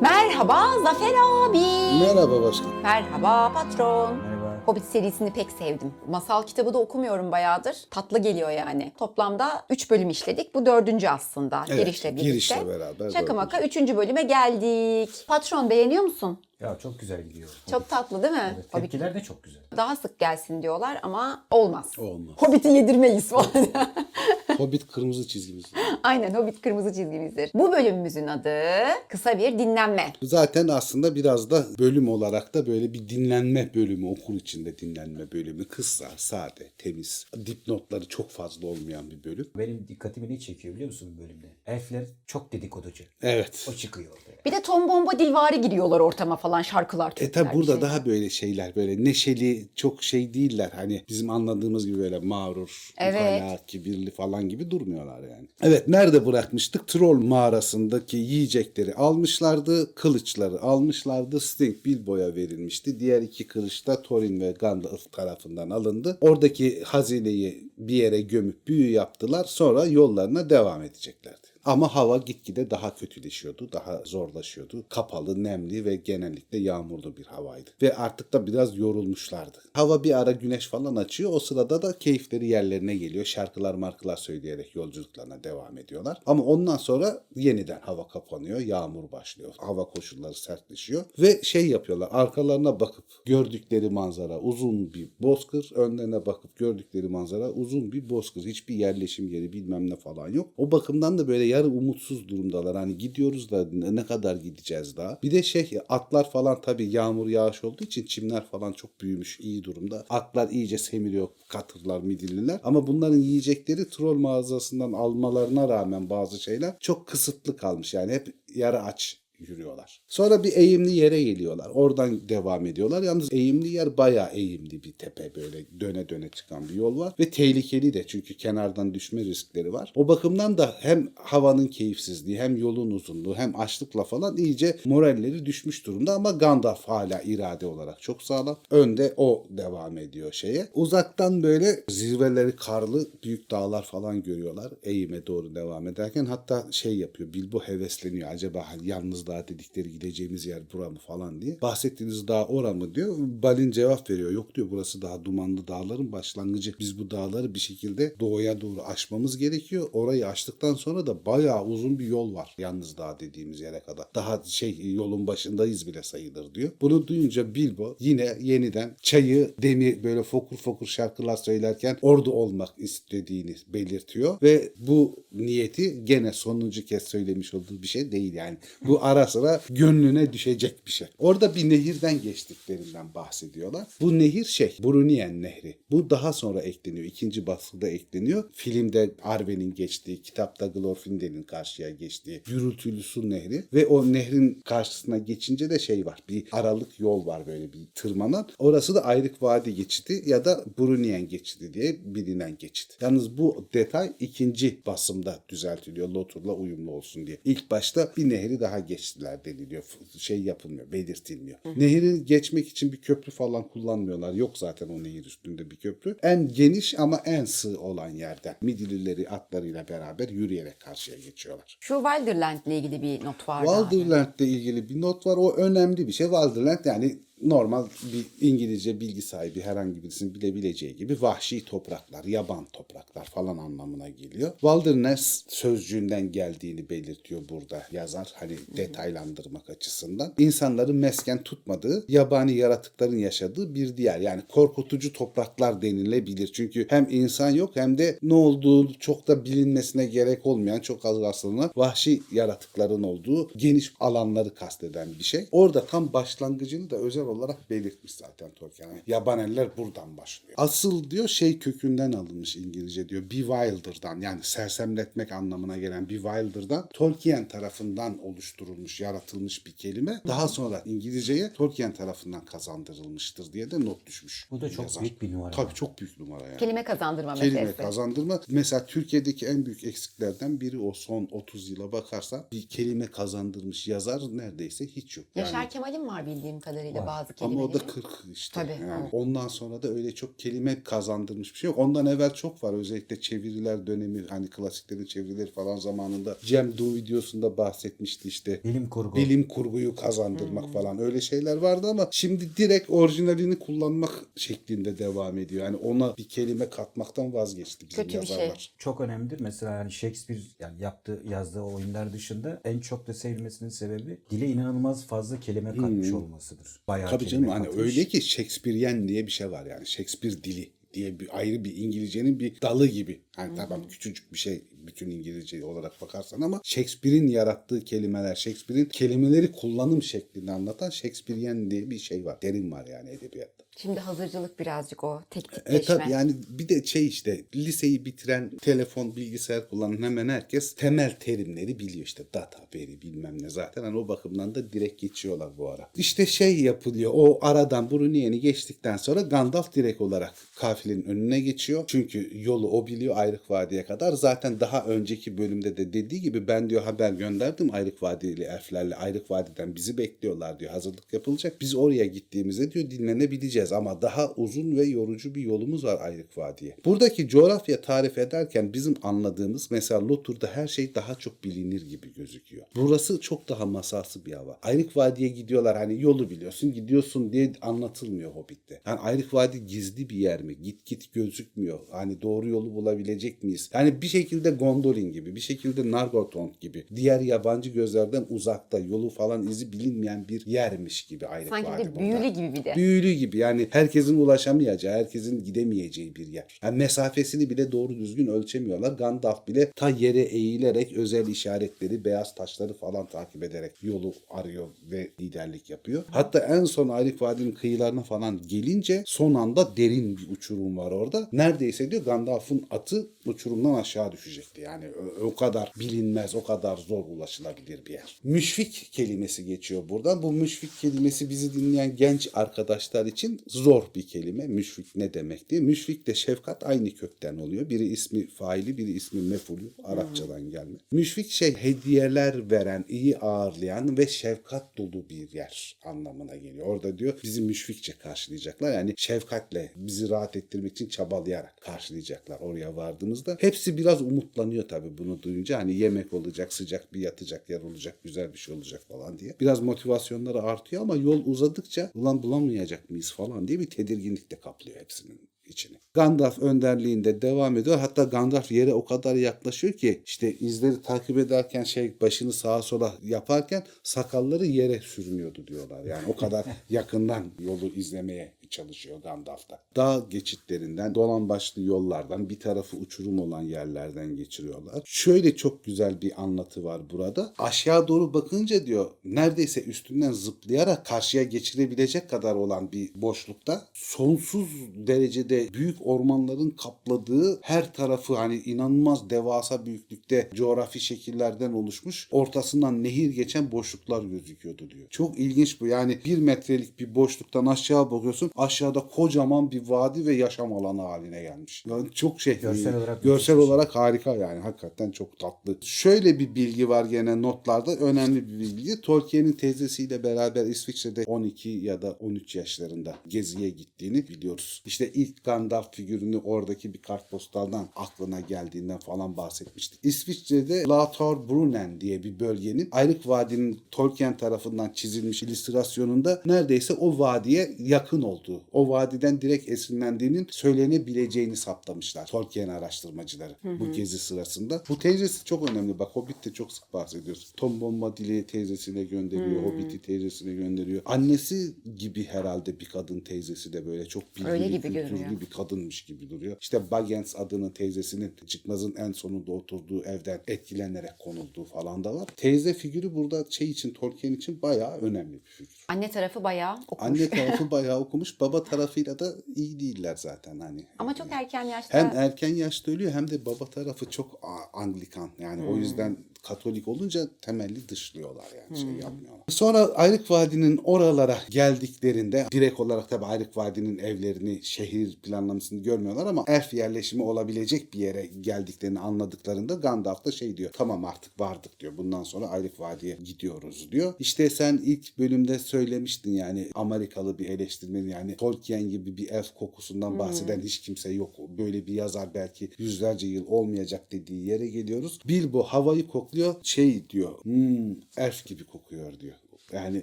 Merhaba Zafer abi. Merhaba başkan. Merhaba patron. Merhaba. Hobbit serisini pek sevdim. Masal kitabı da okumuyorum bayağıdır. Tatlı geliyor yani. Toplamda 3 bölüm işledik. Bu dördüncü aslında. Evet, girişle birlikte. girişle beraber Şaka dördüncü. maka 3. bölüme geldik. Patron beğeniyor musun? Ya çok güzel gidiyor. Çok tatlı değil mi? Evet, Hobbit. tepkiler de çok güzel. Daha sık gelsin diyorlar ama olmaz. Olmaz. Hobbit'i yedirmeyiz falan. Hobbit kırmızı çizgimiz. Aynen Hobbit kırmızı çizgimizdir. Bu bölümümüzün adı kısa bir dinlenme. Zaten aslında biraz da bölüm olarak da böyle bir dinlenme bölümü, okul içinde dinlenme bölümü. Kısa, sade, temiz. Dipnotları çok fazla olmayan bir bölüm. Benim dikkatimi ne çekiyor biliyor musun bu bölümde? Elfler çok dedikoducu. Evet. O çıkıyor ortaya. Bir de Tom Bomba Dilvari giriyorlar ortama falan şarkılar, E türküler. tabi bir burada şey. daha böyle şeyler böyle neşeli çok şey değiller. Hani bizim anladığımız gibi böyle mağrur, Evet. ukala, kibirli falan gibi durmuyorlar yani. Evet nerede bırakmıştık? Troll mağarasındaki yiyecekleri almışlardı. Kılıçları almışlardı. Sting Bilbo'ya verilmişti. Diğer iki kılıç da Thorin ve Gandalf tarafından alındı. Oradaki hazineyi bir yere gömüp büyü yaptılar. Sonra yollarına devam edeceklerdi. Ama hava gitgide daha kötüleşiyordu, daha zorlaşıyordu. Kapalı, nemli ve genellikle yağmurlu bir havaydı. Ve artık da biraz yorulmuşlardı. Hava bir ara güneş falan açıyor. O sırada da keyifleri yerlerine geliyor. Şarkılar markılar söyleyerek yolculuklarına devam ediyorlar. Ama ondan sonra yeniden hava kapanıyor. Yağmur başlıyor. Hava koşulları sertleşiyor. Ve şey yapıyorlar. Arkalarına bakıp gördükleri manzara uzun bir bozkır. Önlerine bakıp gördükleri manzara uzun bir bozkır. Hiçbir yerleşim yeri bilmem ne falan yok. O bakımdan da böyle yarı umutsuz durumdalar. Hani gidiyoruz da ne kadar gideceğiz daha. Bir de şey atlar falan tabii yağmur yağış olduğu için çimler falan çok büyümüş iyi durumda. Atlar iyice semiriyor katırlar midilliler. Ama bunların yiyecekleri troll mağazasından almalarına rağmen bazı şeyler çok kısıtlı kalmış. Yani hep yarı aç yürüyorlar. Sonra bir eğimli yere geliyorlar. Oradan devam ediyorlar. Yalnız eğimli yer bayağı eğimli bir tepe böyle döne döne çıkan bir yol var ve tehlikeli de çünkü kenardan düşme riskleri var. O bakımdan da hem havanın keyifsizliği hem yolun uzunluğu hem açlıkla falan iyice moralleri düşmüş durumda ama Gandalf hala irade olarak çok sağlam. Önde o devam ediyor şeye. Uzaktan böyle zirveleri karlı büyük dağlar falan görüyorlar. Eğime doğru devam ederken hatta şey yapıyor. Bilbo hevesleniyor. Acaba hani dağ dedikleri gideceğimiz yer bura mı falan diye. Bahsettiğiniz dağ ora mı diyor. Balin cevap veriyor. Yok diyor burası daha dumanlı dağların başlangıcı. Biz bu dağları bir şekilde doğuya doğru aşmamız gerekiyor. Orayı aştıktan sonra da bayağı uzun bir yol var. Yalnız dağ dediğimiz yere kadar. Daha şey yolun başındayız bile sayılır diyor. Bunu duyunca Bilbo yine yeniden çayı demi böyle fokur fokur şarkılar söylerken orada olmak istediğini belirtiyor ve bu niyeti gene sonuncu kez söylemiş olduğu bir şey değil yani. Bu ara sıra gönlüne düşecek bir şey. Orada bir nehirden geçtiklerinden bahsediyorlar. Bu nehir şey Brunien Nehri. Bu daha sonra ekleniyor. İkinci baskıda ekleniyor. Filmde Arwen'in geçtiği, kitapta Glorfindel'in karşıya geçtiği gürültülü su nehri ve o nehrin karşısına geçince de şey var. Bir aralık yol var böyle bir tırmanan. Orası da Ayrık Vadi geçidi ya da Brunien geçidi diye bilinen geçit. Yalnız bu detay ikinci basımda düzeltiliyor. Lotur'la uyumlu olsun diye. İlk başta bir nehri daha geçtiler deniliyor. Şey yapılmıyor, belirtilmiyor. Nehri geçmek için bir köprü falan kullanmıyorlar. Yok zaten o nehir üstünde bir köprü. En geniş ama en sığ olan yerden Midillileri atlarıyla beraber yürüyerek karşıya geçiyorlar. Şu Wilderland ile ilgili bir not vardı. abi. Wilderland'le ilgili bir not var. O önemli bir şey. Wilderland yani normal bir İngilizce bilgi sahibi herhangi birisinin bilebileceği gibi vahşi topraklar, yaban topraklar falan anlamına geliyor. Wilderness sözcüğünden geldiğini belirtiyor burada yazar. Hani detaylandırmak açısından. İnsanların mesken tutmadığı, yabani yaratıkların yaşadığı bir diğer. Yani korkutucu topraklar denilebilir. Çünkü hem insan yok hem de ne olduğu çok da bilinmesine gerek olmayan çok az rastlanan vahşi yaratıkların olduğu geniş alanları kasteden bir şey. Orada tam başlangıcını da özel olarak belirtmiş zaten Tolkien. Yani yabaneller buradan başlıyor. Asıl diyor şey kökünden alınmış İngilizce diyor. Be Wilder'dan yani sersemletmek anlamına gelen Be Wilder'dan Tolkien tarafından oluşturulmuş, yaratılmış bir kelime. Daha sonra İngilizceye Tolkien tarafından kazandırılmıştır diye de not düşmüş. Bu da çok yazar. büyük bir numara. Tabii çok büyük numara yani Kelime kazandırma kelime meselesi. kazandırma. Mesela Türkiye'deki en büyük eksiklerden biri o son 30 yıla bakarsan bir kelime kazandırmış yazar neredeyse hiç yok. Yani Yaşar Kemal'in var bildiğim kadarıyla Var. Bazı Ama kelimeleri. o da 40 işte. Tabii, Yani evet. ondan sonra da öyle çok kelime kazandırmış bir şey yok. Ondan evvel çok var. Özellikle çeviriler dönemi hani klasiklerin çevirileri falan zamanında Cem Du videosunda bahsetmişti işte. Bilim kurgu. Bilim kurguyu kazandırmak falan öyle şeyler vardı ama şimdi direkt orijinalini kullanmak şeklinde devam ediyor. Yani ona bir kelime katmaktan vazgeçti bizim Kötü bir şey. yazarlar. çok önemlidir. Mesela yani Shakespeare yani yaptığı yazdığı oyunlar dışında en çok da sevilmesinin sebebi dile inanılmaz fazla kelime katmış olmasıdır. Bayağı Tabii kelime canım hani katmış. öyle ki Shakespearean diye bir şey var yani. Shakespeare dili diye bir ayrı bir İngilizcenin bir dalı gibi. Hani tamam küçücük bir şey bütün İngilizce olarak bakarsan ama Shakespeare'in yarattığı kelimeler, Shakespeare'in kelimeleri kullanım şeklini anlatan Shakespearean diye bir şey var. Derin var yani edebiyatta. Şimdi hazırcılık birazcık o E teknikleşme. tabii yani bir de şey işte liseyi bitiren telefon bilgisayar kullanan hemen herkes temel terimleri biliyor işte data veri bilmem ne zaten hani o bakımdan da direkt geçiyorlar bu ara. İşte şey yapılıyor o aradan Brunei'ni geçtikten sonra Gandalf direkt olarak kafilenin önüne geçiyor. Çünkü yolu o biliyor Ayrık Vadi'ye kadar. Zaten daha önceki bölümde de dediği gibi ben diyor haber gönderdim Ayrık Vadili elflerle. Ayrık Vadi'den bizi bekliyorlar diyor. Hazırlık yapılacak. Biz oraya gittiğimizde diyor dinlenebileceğiz ama daha uzun ve yorucu bir yolumuz var Ayrık Vadi'ye. Buradaki coğrafya tarif ederken bizim anladığımız mesela Lotur'da her şey daha çok bilinir gibi gözüküyor. Burası çok daha masalsı bir hava. Ayrık Vadi'ye gidiyorlar hani yolu biliyorsun gidiyorsun diye anlatılmıyor Hobbit'te. Yani Ayrık Vadi gizli bir yer mi? Git git gözükmüyor. Hani doğru yolu bulabilecek miyiz? Yani bir şekilde Gondolin gibi, bir şekilde Nargothrond gibi. Diğer yabancı gözlerden uzakta, yolu falan izi bilinmeyen bir yermiş gibi Ayrık Sanki bir büyülü gibi bir de. Büyülü gibi yani herkesin ulaşamayacağı, herkesin gidemeyeceği bir yer. Yani mesafesini bile doğru düzgün ölçemiyorlar. Gandalf bile ta yere eğilerek özel işaretleri, beyaz taşları falan takip ederek yolu arıyor ve liderlik yapıyor. Hatta en son Ayrık Vadi'nin kıyılarına falan gelince son anda derin bir uçurum var orada. Neredeyse diyor Gandalf'ın atı uçurumdan aşağı düşecekti. Yani o, o kadar bilinmez, o kadar zor ulaşılabilir bir yer. Müşfik kelimesi geçiyor buradan. Bu müşfik kelimesi bizi dinleyen genç arkadaşlar için zor bir kelime. Müşfik ne demek diye. Müşfik de şefkat aynı kökten oluyor. Biri ismi faili, biri ismi mefulü. Arapçadan gelme. Müşfik şey hediyeler veren, iyi ağırlayan ve şefkat dolu bir yer anlamına geliyor. Orada diyor bizi müşfikçe karşılayacaklar. Yani şefkatle bizi rahat ettirmek için çabalayarak karşılayacaklar oraya vardığımızda. Hepsi biraz umutlanıyor tabii bunu duyunca. Hani yemek olacak, sıcak bir yatacak yer olacak, güzel bir şey olacak falan diye. Biraz motivasyonları artıyor ama yol uzadıkça ulan bulamayacak mıyız falan diye bir tedirginlik de kaplıyor hepsinin içini. Gandalf önderliğinde devam ediyor. Hatta Gandalf yere o kadar yaklaşıyor ki işte izleri takip ederken şey başını sağa sola yaparken sakalları yere sürünüyordu diyorlar. Yani o kadar yakından yolu izlemeye çalışıyor Gandalf'ta. Dağ geçitlerinden, dolan başlı yollardan, bir tarafı uçurum olan yerlerden geçiriyorlar. Şöyle çok güzel bir anlatı var burada. Aşağı doğru bakınca diyor neredeyse üstünden zıplayarak karşıya geçirebilecek kadar olan bir boşlukta sonsuz derecede büyük ormanların kapladığı her tarafı hani inanılmaz devasa büyüklükte coğrafi şekillerden oluşmuş ortasından nehir geçen boşluklar gözüküyordu diyor. Çok ilginç bu yani bir metrelik bir boşluktan aşağı bakıyorsun aşağıda kocaman bir vadi ve yaşam alanı haline gelmiş. Yani çok şey Görsel olarak görsel olarak harika yani hakikaten çok tatlı. Şöyle bir bilgi var gene notlarda önemli bir bilgi. Tolkien'in teyzesiyle beraber İsviçre'de 12 ya da 13 yaşlarında geziye gittiğini biliyoruz. İşte ilk Gandalf figürünü oradaki bir kartpostaldan aklına geldiğinden falan bahsetmişti. İsviçre'de Lauter Brunnen diye bir bölgenin Ayrık Vadi'nin Tolkien tarafından çizilmiş illüstrasyonunda neredeyse o vadiye yakın olduğu, o vadiden direkt esinlendiğinin söylenebileceğini saptamışlar Tolkien araştırmacıları bu gezi sırasında. Bu teyzesi çok önemli. Bak Hobbit'te çok sık bahsediyoruz. Tom Bombadil'i teyzesine gönderiyor, Hobbit'i teyzesine gönderiyor. Annesi gibi herhalde bir kadın teyzesi de böyle çok bilgili, kültürlü bir kadınmış gibi duruyor. İşte Baggins adının teyzesinin çıkmazın en sonunda oturduğu evden etkilenerek konulduğu falan da var. Teyze figürü burada şey için Tolkien için bayağı önemli bir figür. Anne tarafı bayağı okumuş. Anne tarafı bayağı okumuş. Baba tarafıyla da iyi değiller zaten hani. Ama çok erken yaşta. Hem erken yaşta ölüyor hem de baba tarafı çok Anglikan. Yani o yüzden Katolik olunca temelli dışlıyorlar yani şey yapmıyorlar. Sonra Ayrık Vadi'nin oralara geldiklerinde direkt olarak tabii Ayrık Vadi'nin evlerini, şehir planlamasını görmüyorlar ama elf yerleşimi olabilecek bir yere geldiklerini anladıklarında Gandalf da şey diyor. Tamam artık vardık diyor. Bundan sonra Ayrık Vadi'ye gidiyoruz diyor. İşte sen ilk bölümde söylemiştin yani Amerikalı bir eleştirmen yani Tolkien gibi bir elf kokusundan bahseden hiç kimse yok. Böyle bir yazar belki yüzlerce yıl olmayacak dediği yere geliyoruz. Bilbo havayı kokluyor şey diyor hmm, elf gibi kokuyor diyor. Yani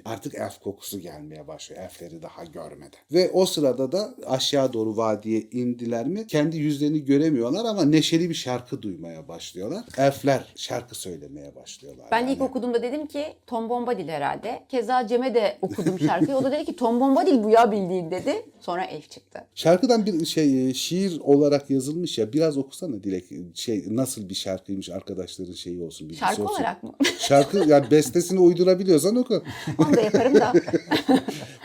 artık elf kokusu gelmeye başlıyor elfleri daha görmeden. Ve o sırada da aşağı doğru vadiye indiler mi kendi yüzlerini göremiyorlar ama neşeli bir şarkı duymaya başlıyorlar. Elfler şarkı söylemeye başlıyorlar. Ben yani. ilk okuduğumda dedim ki Tom Bombadil herhalde. Keza Cem'e de okudum şarkıyı. O da dedi ki Tom Bombadil bu ya bildiğin dedi. Sonra elf çıktı. Şarkıdan bir şey e, şiir olarak yazılmış ya biraz okusana Dilek şey nasıl bir şarkıymış arkadaşların şeyi olsun Şarkı olsun. olarak mı? Şarkı yani bestesini uydurabiliyorsan oku. Onu da yaparım da.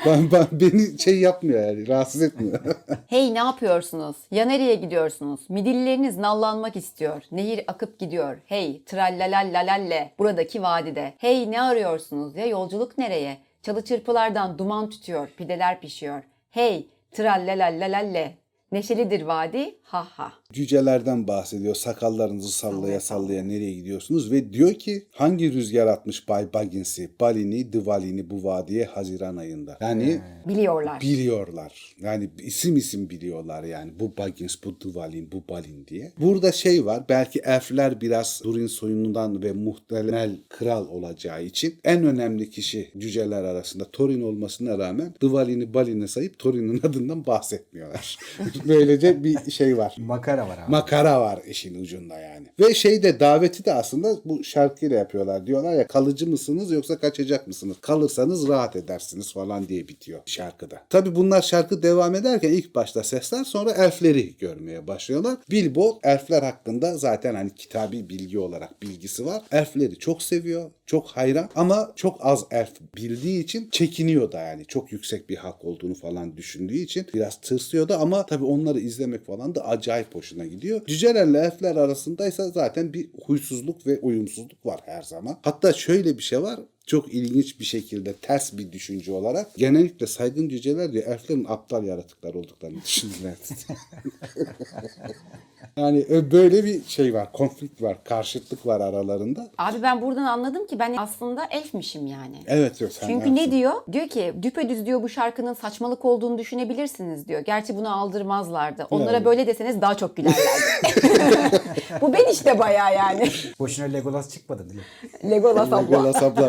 Ben, ben, beni şey yapmıyor yani rahatsız etmiyor. Hey ne yapıyorsunuz? Ya nereye gidiyorsunuz? Midilleriniz nallanmak istiyor. Nehir akıp gidiyor. Hey trallalallalalle buradaki vadide. Hey ne arıyorsunuz? Ya yolculuk nereye? Çalı çırpılardan duman tütüyor. Pideler pişiyor. Hey trallalallalalle neşelidir vadi ha ha. Cücelerden bahsediyor. Sakallarınızı sallaya sallaya nereye gidiyorsunuz? Ve diyor ki hangi rüzgar atmış Bay Baggins'i, Balini, Divalini bu vadiye Haziran ayında. Yani Biliyorlar. biliyorlar. Yani isim isim biliyorlar yani. Bu Baggins, bu Duvalin, bu Balin diye. Burada şey var. Belki elfler biraz Durin soyundan ve muhtemel kral olacağı için en önemli kişi cüceler arasında Thorin olmasına rağmen Duvalin'i Balin'e sayıp Thorin'in adından bahsetmiyorlar. Böylece bir şey var. Makara var abi. Makara var işin ucunda yani. Ve şeyde daveti de aslında bu şarkıyla yapıyorlar. Diyorlar ya kalıcı mısınız yoksa kaçacak mısınız? Kalırsanız rahat edersiniz falan diye bitiyor şarkıda. Tabi bunlar şarkı devam ederken ilk başta sesler sonra elfleri görmeye başlıyorlar. Bilbo elfler hakkında zaten hani kitabi bilgi olarak bilgisi var. Elfleri çok seviyor. Çok hayran ama çok az elf bildiği için çekiniyor da yani. Çok yüksek bir hak olduğunu falan düşündüğü için biraz tırsıyor da ama tabii onları izlemek falan da acayip hoşuna gidiyor. Cücelerle elfler arasındaysa zaten bir huysuzluk ve uyumsuzluk var her zaman. Hatta şöyle bir şey var çok ilginç bir şekilde ters bir düşünce olarak genellikle saygın cüceler diyor elflerin aptal yaratıklar olduklarını düşünürler. yani ö- böyle bir şey var, konflikt var, karşıtlık var aralarında. Abi ben buradan anladım ki ben aslında elfmişim yani. Evet yok sen Çünkü ne diyor? Diyor ki düpedüz diyor bu şarkının saçmalık olduğunu düşünebilirsiniz diyor. Gerçi bunu aldırmazlardı. Onlara Yani. böyle deseniz daha çok gülerlerdi. bu ben işte bayağı yani. Boşuna Legolas çıkmadı değil mi? Legolas abla. Legolas abla.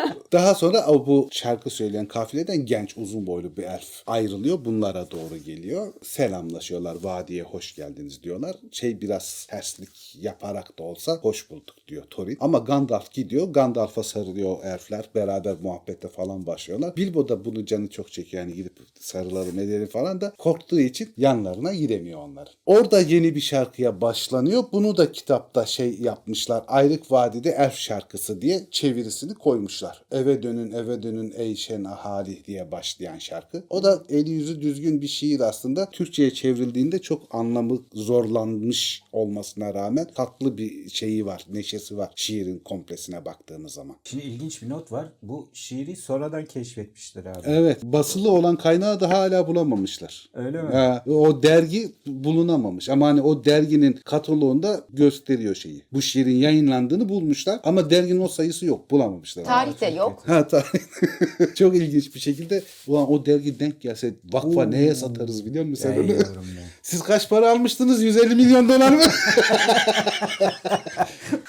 Daha sonra bu şarkı söyleyen kafileden genç uzun boylu bir elf ayrılıyor. Bunlara doğru geliyor. Selamlaşıyorlar. Vadiye hoş geldiniz diyorlar. Şey biraz terslik yaparak da olsa hoş bulduk diyor Thorin. Ama Gandalf gidiyor. Gandalf'a sarılıyor elfler. Beraber muhabbete falan başlıyorlar. Bilbo da bunu canı çok çekiyor. Yani gidip sarılalım edelim falan da korktuğu için yanlarına gidemiyor onların. Orada yeni bir şarkıya başlanıyor. Bunu da kitapta şey yapmışlar. Ayrık Vadide Elf şarkısı diye çevirisini koymuşlar. Eve dönün eve dönün ey şen ahali diye başlayan şarkı. O da eli yüzü düzgün bir şiir aslında. Türkçe'ye çevrildiğinde çok anlamı zorlanmış olmasına rağmen tatlı bir şeyi var, neşesi var şiirin komplesine baktığımız zaman. Şimdi ilginç bir not var. Bu şiiri sonradan keşfetmişler abi. Evet, basılı olan kaynağı da hala bulamamışlar. Öyle mi? Ha, o dergi bulunamamış ama hani o derginin kataloğunda gösteriyor şeyi. Bu şiirin yayınlandığını bulmuşlar ama derginin o sayısı yok, bulamamışlar. Tarihte yok. Ha tarih. Çok ilginç bir şekilde ulan o dergi denk gelse vakfa Oo. neye satarız biliyor musun sen Ya, onu? Siz kaç para almıştınız? 150 milyon dolar mı?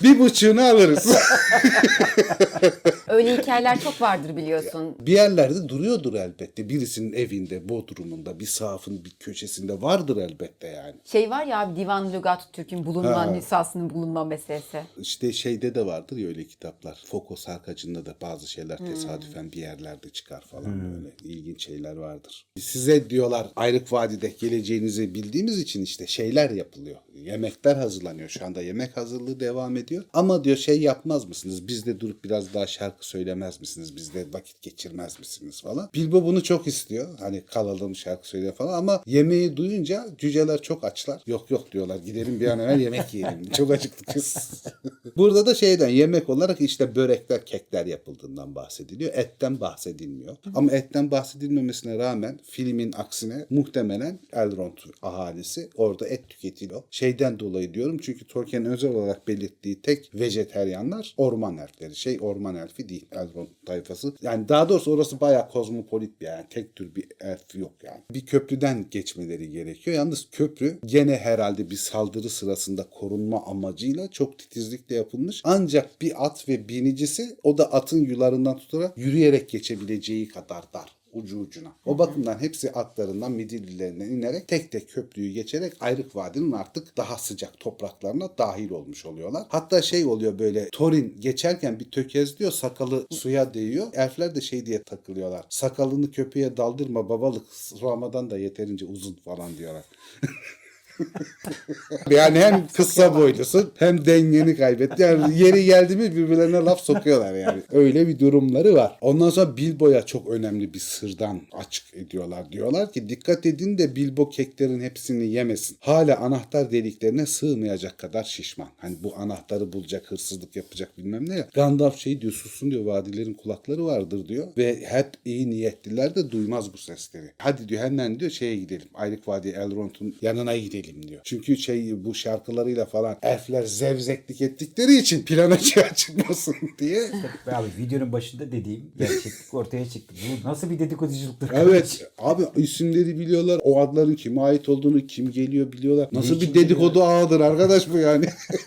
bir buçuğunu alırız. Öyle hikayeler çok vardır biliyorsun. bir yerlerde duruyordur elbette. Birisinin evinde, bodrumunda, bir sahafın bir köşesinde vardır elbette yani. Şey var ya abi Divan Lügat Türk'ün bulunma Ha. nüshasının bulunma meselesi. İşte şeyde de vardır ya öyle kitaplar. Foko Sarkacı'nda da bazı şeyler tesadüfen bir yerlerde çıkar falan böyle ilginç şeyler vardır. Size diyorlar Ayrık Vadide geleceğinizi bildiğimiz için işte şeyler yapılıyor. Yemekler hazırlanıyor. Şu anda yemek hazırlığı devam ediyor. Ama diyor şey yapmaz mısınız? Bizde durup biraz daha şarkı söylemez misiniz? Bizde vakit geçirmez misiniz falan. Bilbo bunu çok istiyor. Hani kalalım şarkı söyle falan ama yemeği duyunca cüceler çok açlar. Yok yok diyorlar gidelim bir an evvel yemek yiyelim. Çok acıktık kız. Burada da şeyden yemek olarak işte börekler, kekler yapıldığından bahsediliyor. Etten bahsedilmiyor. Ama etten bahsedilmemesine rağmen filmin aksine muhtemelen Elrond ahalisi orada et tüketiliyor. Şeyden dolayı diyorum çünkü Tolkien özel olarak belirttiği tek vejeteryanlar orman elfleri. Şey orman elfi değil. Değil Elrond tayfası. Yani daha doğrusu orası bayağı kozmopolit bir yani. Tek tür bir elf yok yani. Bir köprüden geçmeleri gerekiyor. Yalnız köprü gene herhalde bir saldırı sırasında korunma amacıyla çok titizlikle yapılmış. Ancak bir at ve binicisi o da atın yularından tutarak yürüyerek geçebileceği kadar dar ucu ucuna. O bakımdan hepsi atlarından Midillilerine inerek tek tek köprüyü geçerek Ayrık Vadi'nin artık daha sıcak topraklarına dahil olmuş oluyorlar. Hatta şey oluyor böyle Thorin geçerken bir tökezliyor sakalı suya değiyor. Elfler de şey diye takılıyorlar. Sakalını köpeğe daldırma babalık Ramadan da yeterince uzun falan diyorlar. yani hem kısa boylusun hem dengeni kaybetti. Yani yeri geldi mi birbirlerine laf sokuyorlar yani. Öyle bir durumları var. Ondan sonra Bilbo'ya çok önemli bir sırdan açık ediyorlar. Diyorlar ki dikkat edin de Bilbo keklerin hepsini yemesin. Hala anahtar deliklerine sığmayacak kadar şişman. Hani bu anahtarı bulacak, hırsızlık yapacak bilmem ne ya. Gandalf şey diyor susun diyor vadilerin kulakları vardır diyor. Ve hep iyi niyetliler de duymaz bu sesleri. Hadi diyor hemen diyor şeye gidelim. Ayrık Vadi Elrond'un yanına gidelim diyor. Çünkü şey bu şarkılarıyla falan elfler zevzeklik ettikleri için plana çıkmasın diye. Abi videonun başında dediğim gerçeklik ortaya çıktı. Bu nasıl bir dedikoduculuktur? Evet abi isimleri biliyorlar. O adların kime ait olduğunu kim geliyor biliyorlar. Nasıl bir dedikodu ağıdır arkadaş bu yani.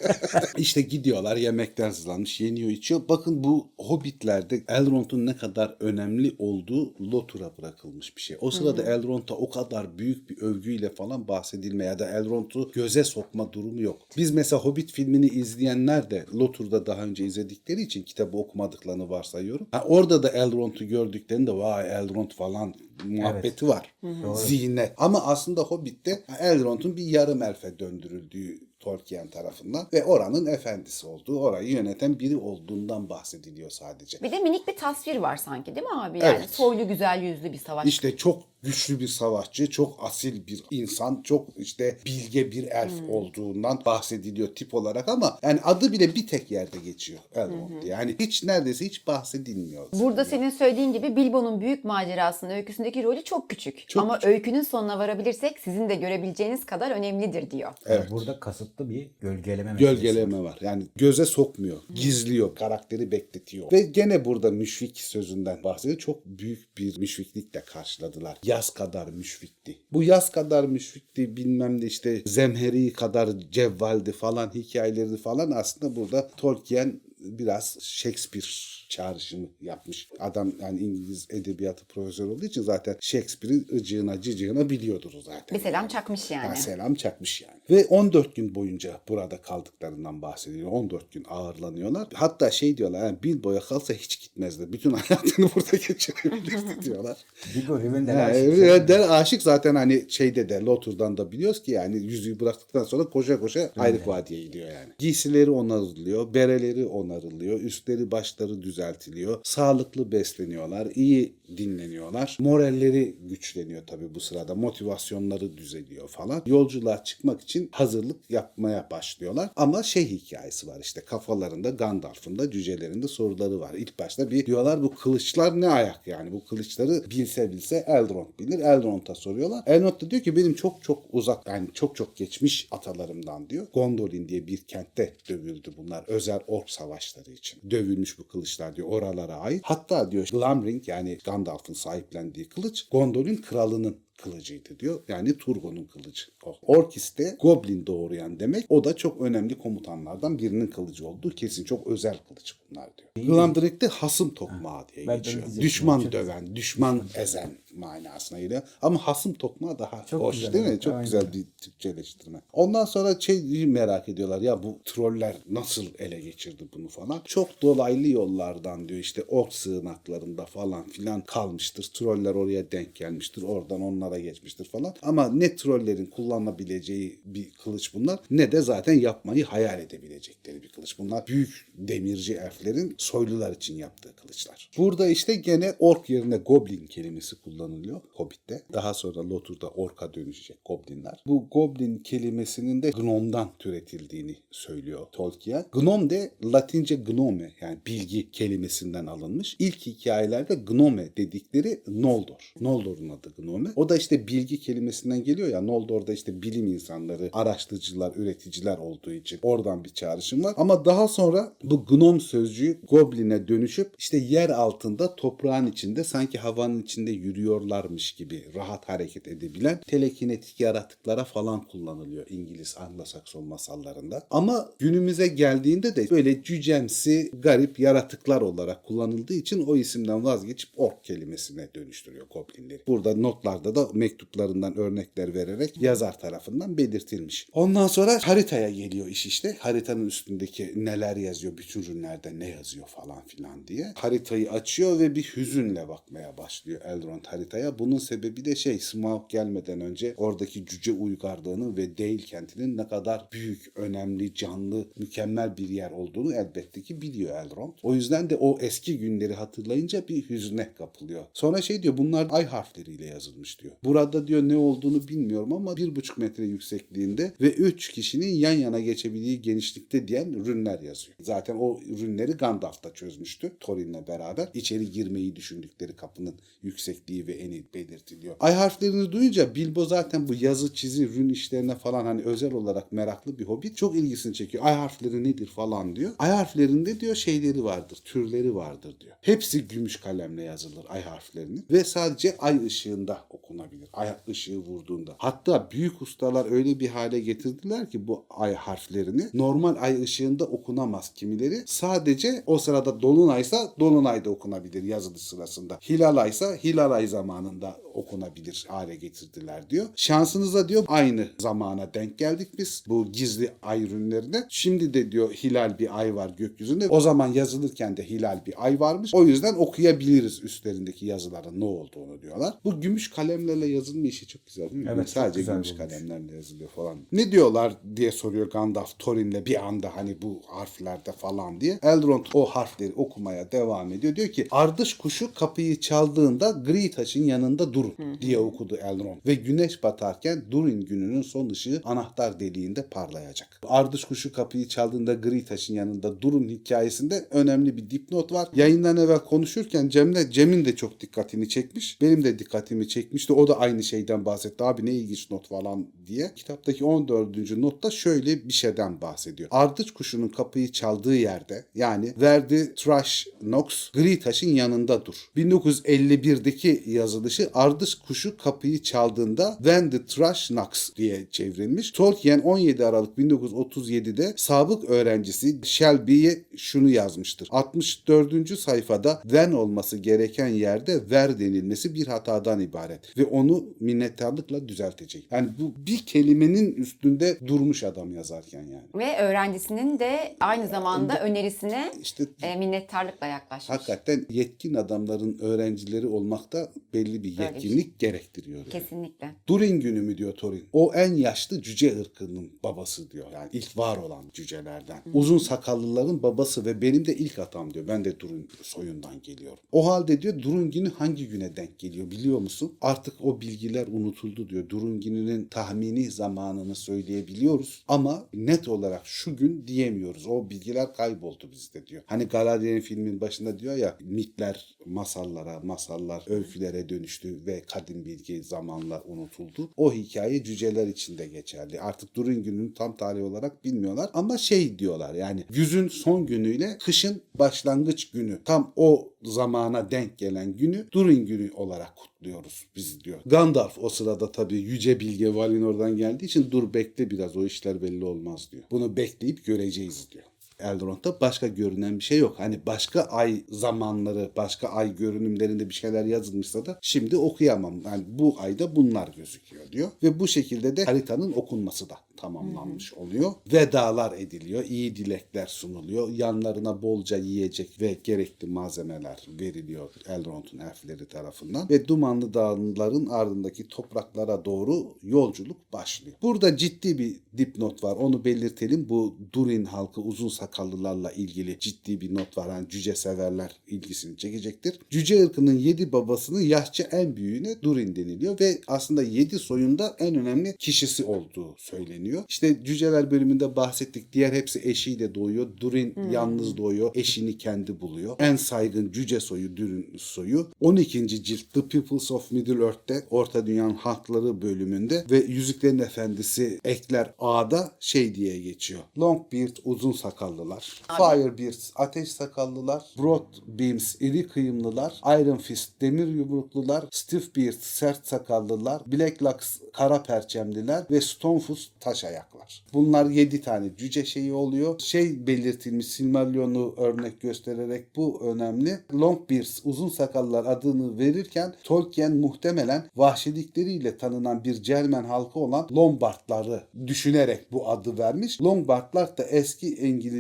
işte gidiyorlar yemekten hızlanmış yeniyor içiyor. Bakın bu Hobbit'lerde Elrond'un ne kadar önemli olduğu Lotur'a bırakılmış bir şey. O sırada Elrond'a o kadar büyük bir övgüyle falan bahsedilme ya da Elrond'u göze sokma durumu yok. Biz mesela Hobbit filmini izleyenler de Lotur'da daha önce izledikleri için kitabı okumadıklarını varsayıyorum. Ha, orada da Elrond'u gördüklerinde vay Elrond falan muhabbeti var. Zihnet. Ama aslında Hobbit'te Elrond'un bir yarım elfe döndürüldüğü Tolkien tarafından ve oranın efendisi olduğu, orayı yöneten biri olduğundan bahsediliyor sadece. Bir de minik bir tasvir var sanki değil mi abi? Yani Evet. soylu güzel yüzlü bir savaş. İşte çok güçlü bir savaşçı, çok asil bir insan, çok işte bilge bir elf olduğundan bahsediliyor tip olarak ama yani adı bile bir tek yerde geçiyor Elrond diye. Yani hiç neredeyse hiç bahsedilmiyor. Burada senin söylediğin gibi Bilbo'nun büyük macerasının öyküsündeki rolü çok küçük. Çok Ama öykünün sonuna varabilirsek sizin de görebileceğiniz kadar önemlidir diyor. Evet. Burada kasıtlı bir gölgeleme. Gölgeleme var. Yani göze sokmuyor, gizliyor, karakteri bekletiyor. Ve gene burada müşfik sözünden bahsediyor. Çok büyük bir müşfiklikle karşıladılar. Yaz kadar müşfikti. Bu yaz kadar müşfikti bilmem ne işte zemheri kadar cevvaldi falan hikayeleri falan aslında burada Tolkien biraz Shakespeare çağrışımı yapmış. Adam yani İngiliz edebiyatı profesörü olduğu için zaten Shakespeare'in ıcığına cıcığına biliyordur o zaten. Bir selam çakmış yani. Ha, selam çakmış yani. Ve 14 gün boyunca burada kaldıklarından bahsediliyor. 14 gün ağırlanıyorlar. Hatta şey diyorlar yani Bilbo'ya kalsa hiç gitmezdi. Bütün hayatını burada geçirebilirdi diyorlar. Bilbo Rivendell Ha, aşık. Rivendell aşık zaten hani şeyde de Lotur'dan da biliyoruz ki yani yüzüğü bıraktıktan sonra koşa koşa Ayrık Vadi'ye gidiyor yani. Giysileri onarılıyor, bereleri onarılıyor, üstleri başları düzeltiliyor, sağlıklı besleniyorlar, iyi dinleniyorlar. Moralleri güçleniyor tabii bu sırada. Motivasyonları düzeliyor falan. Yolculuğa çıkmak için hazırlık yapmaya başlıyorlar. Ama şey hikayesi var işte kafalarında Gandalf'ın da cücelerinde soruları var. İlk başta bir diyorlar bu kılıçlar ne ayak yani bu kılıçları bilse bilse Elrond bilir. Elrond'a soruyorlar. Elrond da diyor ki benim çok çok uzak yani çok çok geçmiş atalarımdan diyor. Gondolin diye bir kentte dövüldü bunlar özel ork savaşları için. Dövülmüş bu kılıçlar diyor oralara ait. Hatta diyor Glamring yani Gandalf'ın sahiplendiği kılıç Gondolin kralının kılıcıydı diyor. Yani Turgon'un kılıcı. Orkis de Goblin doğurayan demek. O da çok önemli komutanlardan birinin kılıcı olduğu kesin. Çok özel kılıç bunlar diyor. Glamdring de hasım tokmağı diye Ben de geçiyor. Düşman Çok- döven, düşman ezen manasına geliyor. Ama hasım tokmağı daha Çok hoş güzel, değil mi? evet, Çok aynen. güzel bir Türkçeleştirme. Ondan sonra şey merak ediyorlar ya bu troller nasıl ele geçirdi bunu falan. Çok dolaylı yollardan diyor işte ork sığınaklarında falan filan kalmıştır. Troller oraya denk gelmiştir. Oradan onlara geçmiştir falan. Ama ne trollerin kullanabileceği bir kılıç bunlar ne de zaten yapmayı hayal edebilecekleri bir kılıç. Bunlar büyük demirci elflerin soylular için yaptığı kılıçlar. Burada işte gene ork yerine goblin kelimesi kullanılıyor Hobbit'te. Daha sonra Lotur'da orka dönüşecek goblinler. Bu goblin kelimesinin de gnom'dan türetildiğini söylüyor Tolkien. Gnom de Latince gnome yani bilgi kelimesinden alınmış. İlk hikayelerde gnome dedikleri Noldor. Noldor'un adı gnome. O da da işte bilgi kelimesinden geliyor ya. Noldor'da işte bilim insanları, araştırıcılar, üreticiler olduğu için oradan bir çağrışım var. Ama daha sonra bu gnom sözcüğü goblin'e dönüşüp işte yer altında toprağın içinde sanki havanın içinde yürüyorlarmış gibi rahat hareket edebilen telekinetik yaratıklara falan kullanılıyor İngiliz Anglo-Sakson masallarında. Ama günümüze geldiğinde de böyle cücemsi garip yaratıklar olarak kullanıldığı için o isimden vazgeçip ork kelimesine dönüştürüyor goblinleri. Burada notlarda da mektuplarından örnekler vererek yazar tarafından belirtilmiş. Ondan sonra haritaya geliyor iş işte. Haritanın üstündeki neler yazıyor, bütün ürünlerde ne yazıyor falan filan diye. Haritayı açıyor ve bir hüzünle bakmaya başlıyor Elrond haritaya. Bunun sebebi de şey Smaug gelmeden önce oradaki cüce uygarlığının ve Dale kentinin ne kadar büyük, önemli, canlı, mükemmel bir yer olduğunu elbette ki biliyor Elrond. O yüzden de o eski günleri hatırlayınca bir hüzne kapılıyor. Sonra şey diyor bunlar ay harfleriyle yazılmış diyor. Burada diyor ne olduğunu bilmiyorum ama bir buçuk metre yüksekliğinde ve üç kişinin yan yana geçebildiği genişlikte diyen rünler yazıyor. Zaten o rünleri Gandalf da çözmüştü Thorin'le beraber. İçeri girmeyi düşündükleri kapının yüksekliği ve eni belirtiliyor. Ay harflerini duyunca Bilbo zaten bu yazı çizi rün işlerine falan hani özel olarak meraklı bir hobbit çok ilgisini çekiyor. Ay harfleri nedir falan diyor. Ay harflerinde diyor şeyleri vardır, türleri vardır diyor. Hepsi gümüş kalemle yazılır ay harflerinin ve sadece ay ışığında okunabilir. Ay ışığı vurduğunda. Hatta büyük ustalar öyle bir hale getirdiler ki bu ay harflerini normal ay ışığında okunamaz kimileri. Sadece o sırada dolunaysa dolunayda okunabilir yazılı sırasında. Hilal aysa hilal ay zamanında okunabilir hale getirdiler diyor. Şansınıza diyor aynı zamana denk geldik biz bu gizli ay ürünlerine. Şimdi de diyor hilal bir ay var gökyüzünde. O zaman yazılırken de hilal bir ay varmış. O yüzden okuyabiliriz üstlerindeki yazıların ne olduğunu diyorlar. Bu gümüş kalemlerle yazılma işi çok güzel değil mi? Evet, Sadece güzel gümüş kalemlerle yazılıyor falan. Ne diyorlar diye soruyor Gandalf Thorin'le bir anda hani bu harflerde falan diye. Elrond o harfleri okumaya devam ediyor. Diyor ki ardış kuşu kapıyı çaldığında gri taşın yanında durun diye okudu Elrond. Ve güneş batarken Durin gününün son ışığı anahtar deliğinde parlayacak. Ardış kuşu kapıyı çaldığında gri taşın yanında durun hikayesinde önemli bir dipnot var. Yayından evvel konuşurken Cem'le Cem'in de çok dikkatini çekmiş. Benim de dikkatimi çekmişti. O da aynı şeyden bahsetti. Abi ne ilginç not falan diye. Kitaptaki 14. notta şöyle bir şeyden bahsediyor. Ardıç kuşunun kapıyı çaldığı yerde yani verdi trash Knox gri taşın yanında dur. 1951'deki yazılışı Ardıç kuşu kapıyı çaldığında When the Trash Knocks diye çevrilmiş. Tolkien 17 Aralık 1937'de sabık öğrencisi Shelby'ye şunu yazmıştır. 64. sayfada when olması gereken yerde ver denilmesi bir hatadan ibaret ve onu minnettarlıkla düzeltecek. Yani bu bir kelimenin üstünde durmuş adam yazarken yani. Ve öğrencisinin de aynı zamanda önerisine İşte e, minnettarlıkla yaklaşmış. hakikaten yetkin adamların öğrencileri olmakta belli bir bir yetkinlik gerektiriyor. yani. Kesinlikle. Durin günü mü diyor Thorin. O en yaşlı cüce ırkının babası diyor. Yani ilk var olan cücelerden. Uzun sakallıların babası ve benim de ilk atam diyor. Ben de Durin soyundan geliyorum. O halde diyor Durin günü hangi güne denk geliyor biliyor musun? Artık o bilgiler unutuldu diyor. Durin gününün tahmini zamanını söyleyebiliyoruz ama net olarak şu gün diyemiyoruz. O bilgiler kayboldu bizde diyor. Hani Galadriel filmin başında diyor ya mitler masallara, masallar öykülere dönüştü ve kadim bilgi zamanla unutuldu. O hikaye cüceler için de geçerli. Artık Durin gününü tam tarih olarak bilmiyorlar ama şey diyorlar yani güzün son günüyle kışın başlangıç günü tam o zamana denk gelen günü Durin günü olarak kutluyoruz biz diyor. Gandalf o sırada tabii yüce bilge Valinor'dan geldiği için dur bekle biraz o işler belli olmaz diyor. Bunu bekleyip göreceğiz diyor. Elrond'da başka görünen bir şey yok. Hani başka ay zamanları, başka ay görünümlerinde bir şeyler yazılmışsa da şimdi okuyamam. Yani bu ayda bunlar gözüküyor diyor. Ve bu şekilde de haritanın okunması da tamamlanmış oluyor. Vedalar ediliyor, iyi dilekler sunuluyor. Yanlarına bolca yiyecek ve gerekli malzemeler veriliyor Elrond'un elfleri tarafından. Ve Dumanlı Dağların ardındaki topraklara doğru yolculuk başlıyor. Burada ciddi bir dipnot var. Onu belirtelim. Bu Durin halkı uzun sakallılarla ilgili ciddi bir not var. Yani cüce severler ilgisini çekecektir. Cüce ırkının yedi babasının yaşça en büyüğüne Durin deniliyor ve aslında yedi soyunda en önemli kişisi olduğu söyleniyor. İşte cüceler bölümünde bahsettik. Diğer hepsi eşiyle doğuyor. Durin yalnız doğuyor. Eşini kendi buluyor. En saygın cüce soyu Durin soyu. 12. cilt The Peoples of Middle Earth'te Orta Dünyanın Halkları bölümünde ve Yüzüklerin Efendisi ekler A'da şey diye geçiyor. Longbeard uzun sakallılar. Firebeards ateş sakallılar. Broadbeams iri kıyımlılar. Iron Fist demir yumruklular. Stiffbeard sert sakallılar. Blacklocks kara perçemliler ve Stonefoot taş ayaklar. Bunlar 7 tane cüce şeyi oluyor. Şey belirtilmiş Silmarillion'u örnek göstererek bu önemli. Longbeards uzun sakallılar adını verirken Tolkien muhtemelen vahşilikleriyle tanınan bir Cermen halkı olan Lombardları düşünerek bu adı vermiş. Lombardlar da eski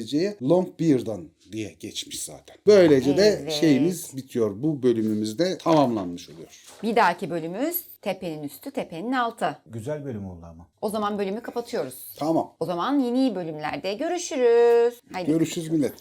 İngilizceye Longbearden diye geçmiş zaten. Böylece de Evet. şeyimiz bitiyor. Bu bölümümüzde tamamlanmış oluyor. Bir dahaki bölümümüz tepenin üstü, tepenin altı. Güzel bölüm oldu ama. O zaman bölümü kapatıyoruz. Tamam. O zaman yeni bölümlerde görüşürüz. Haydi. Görüşürüz millet.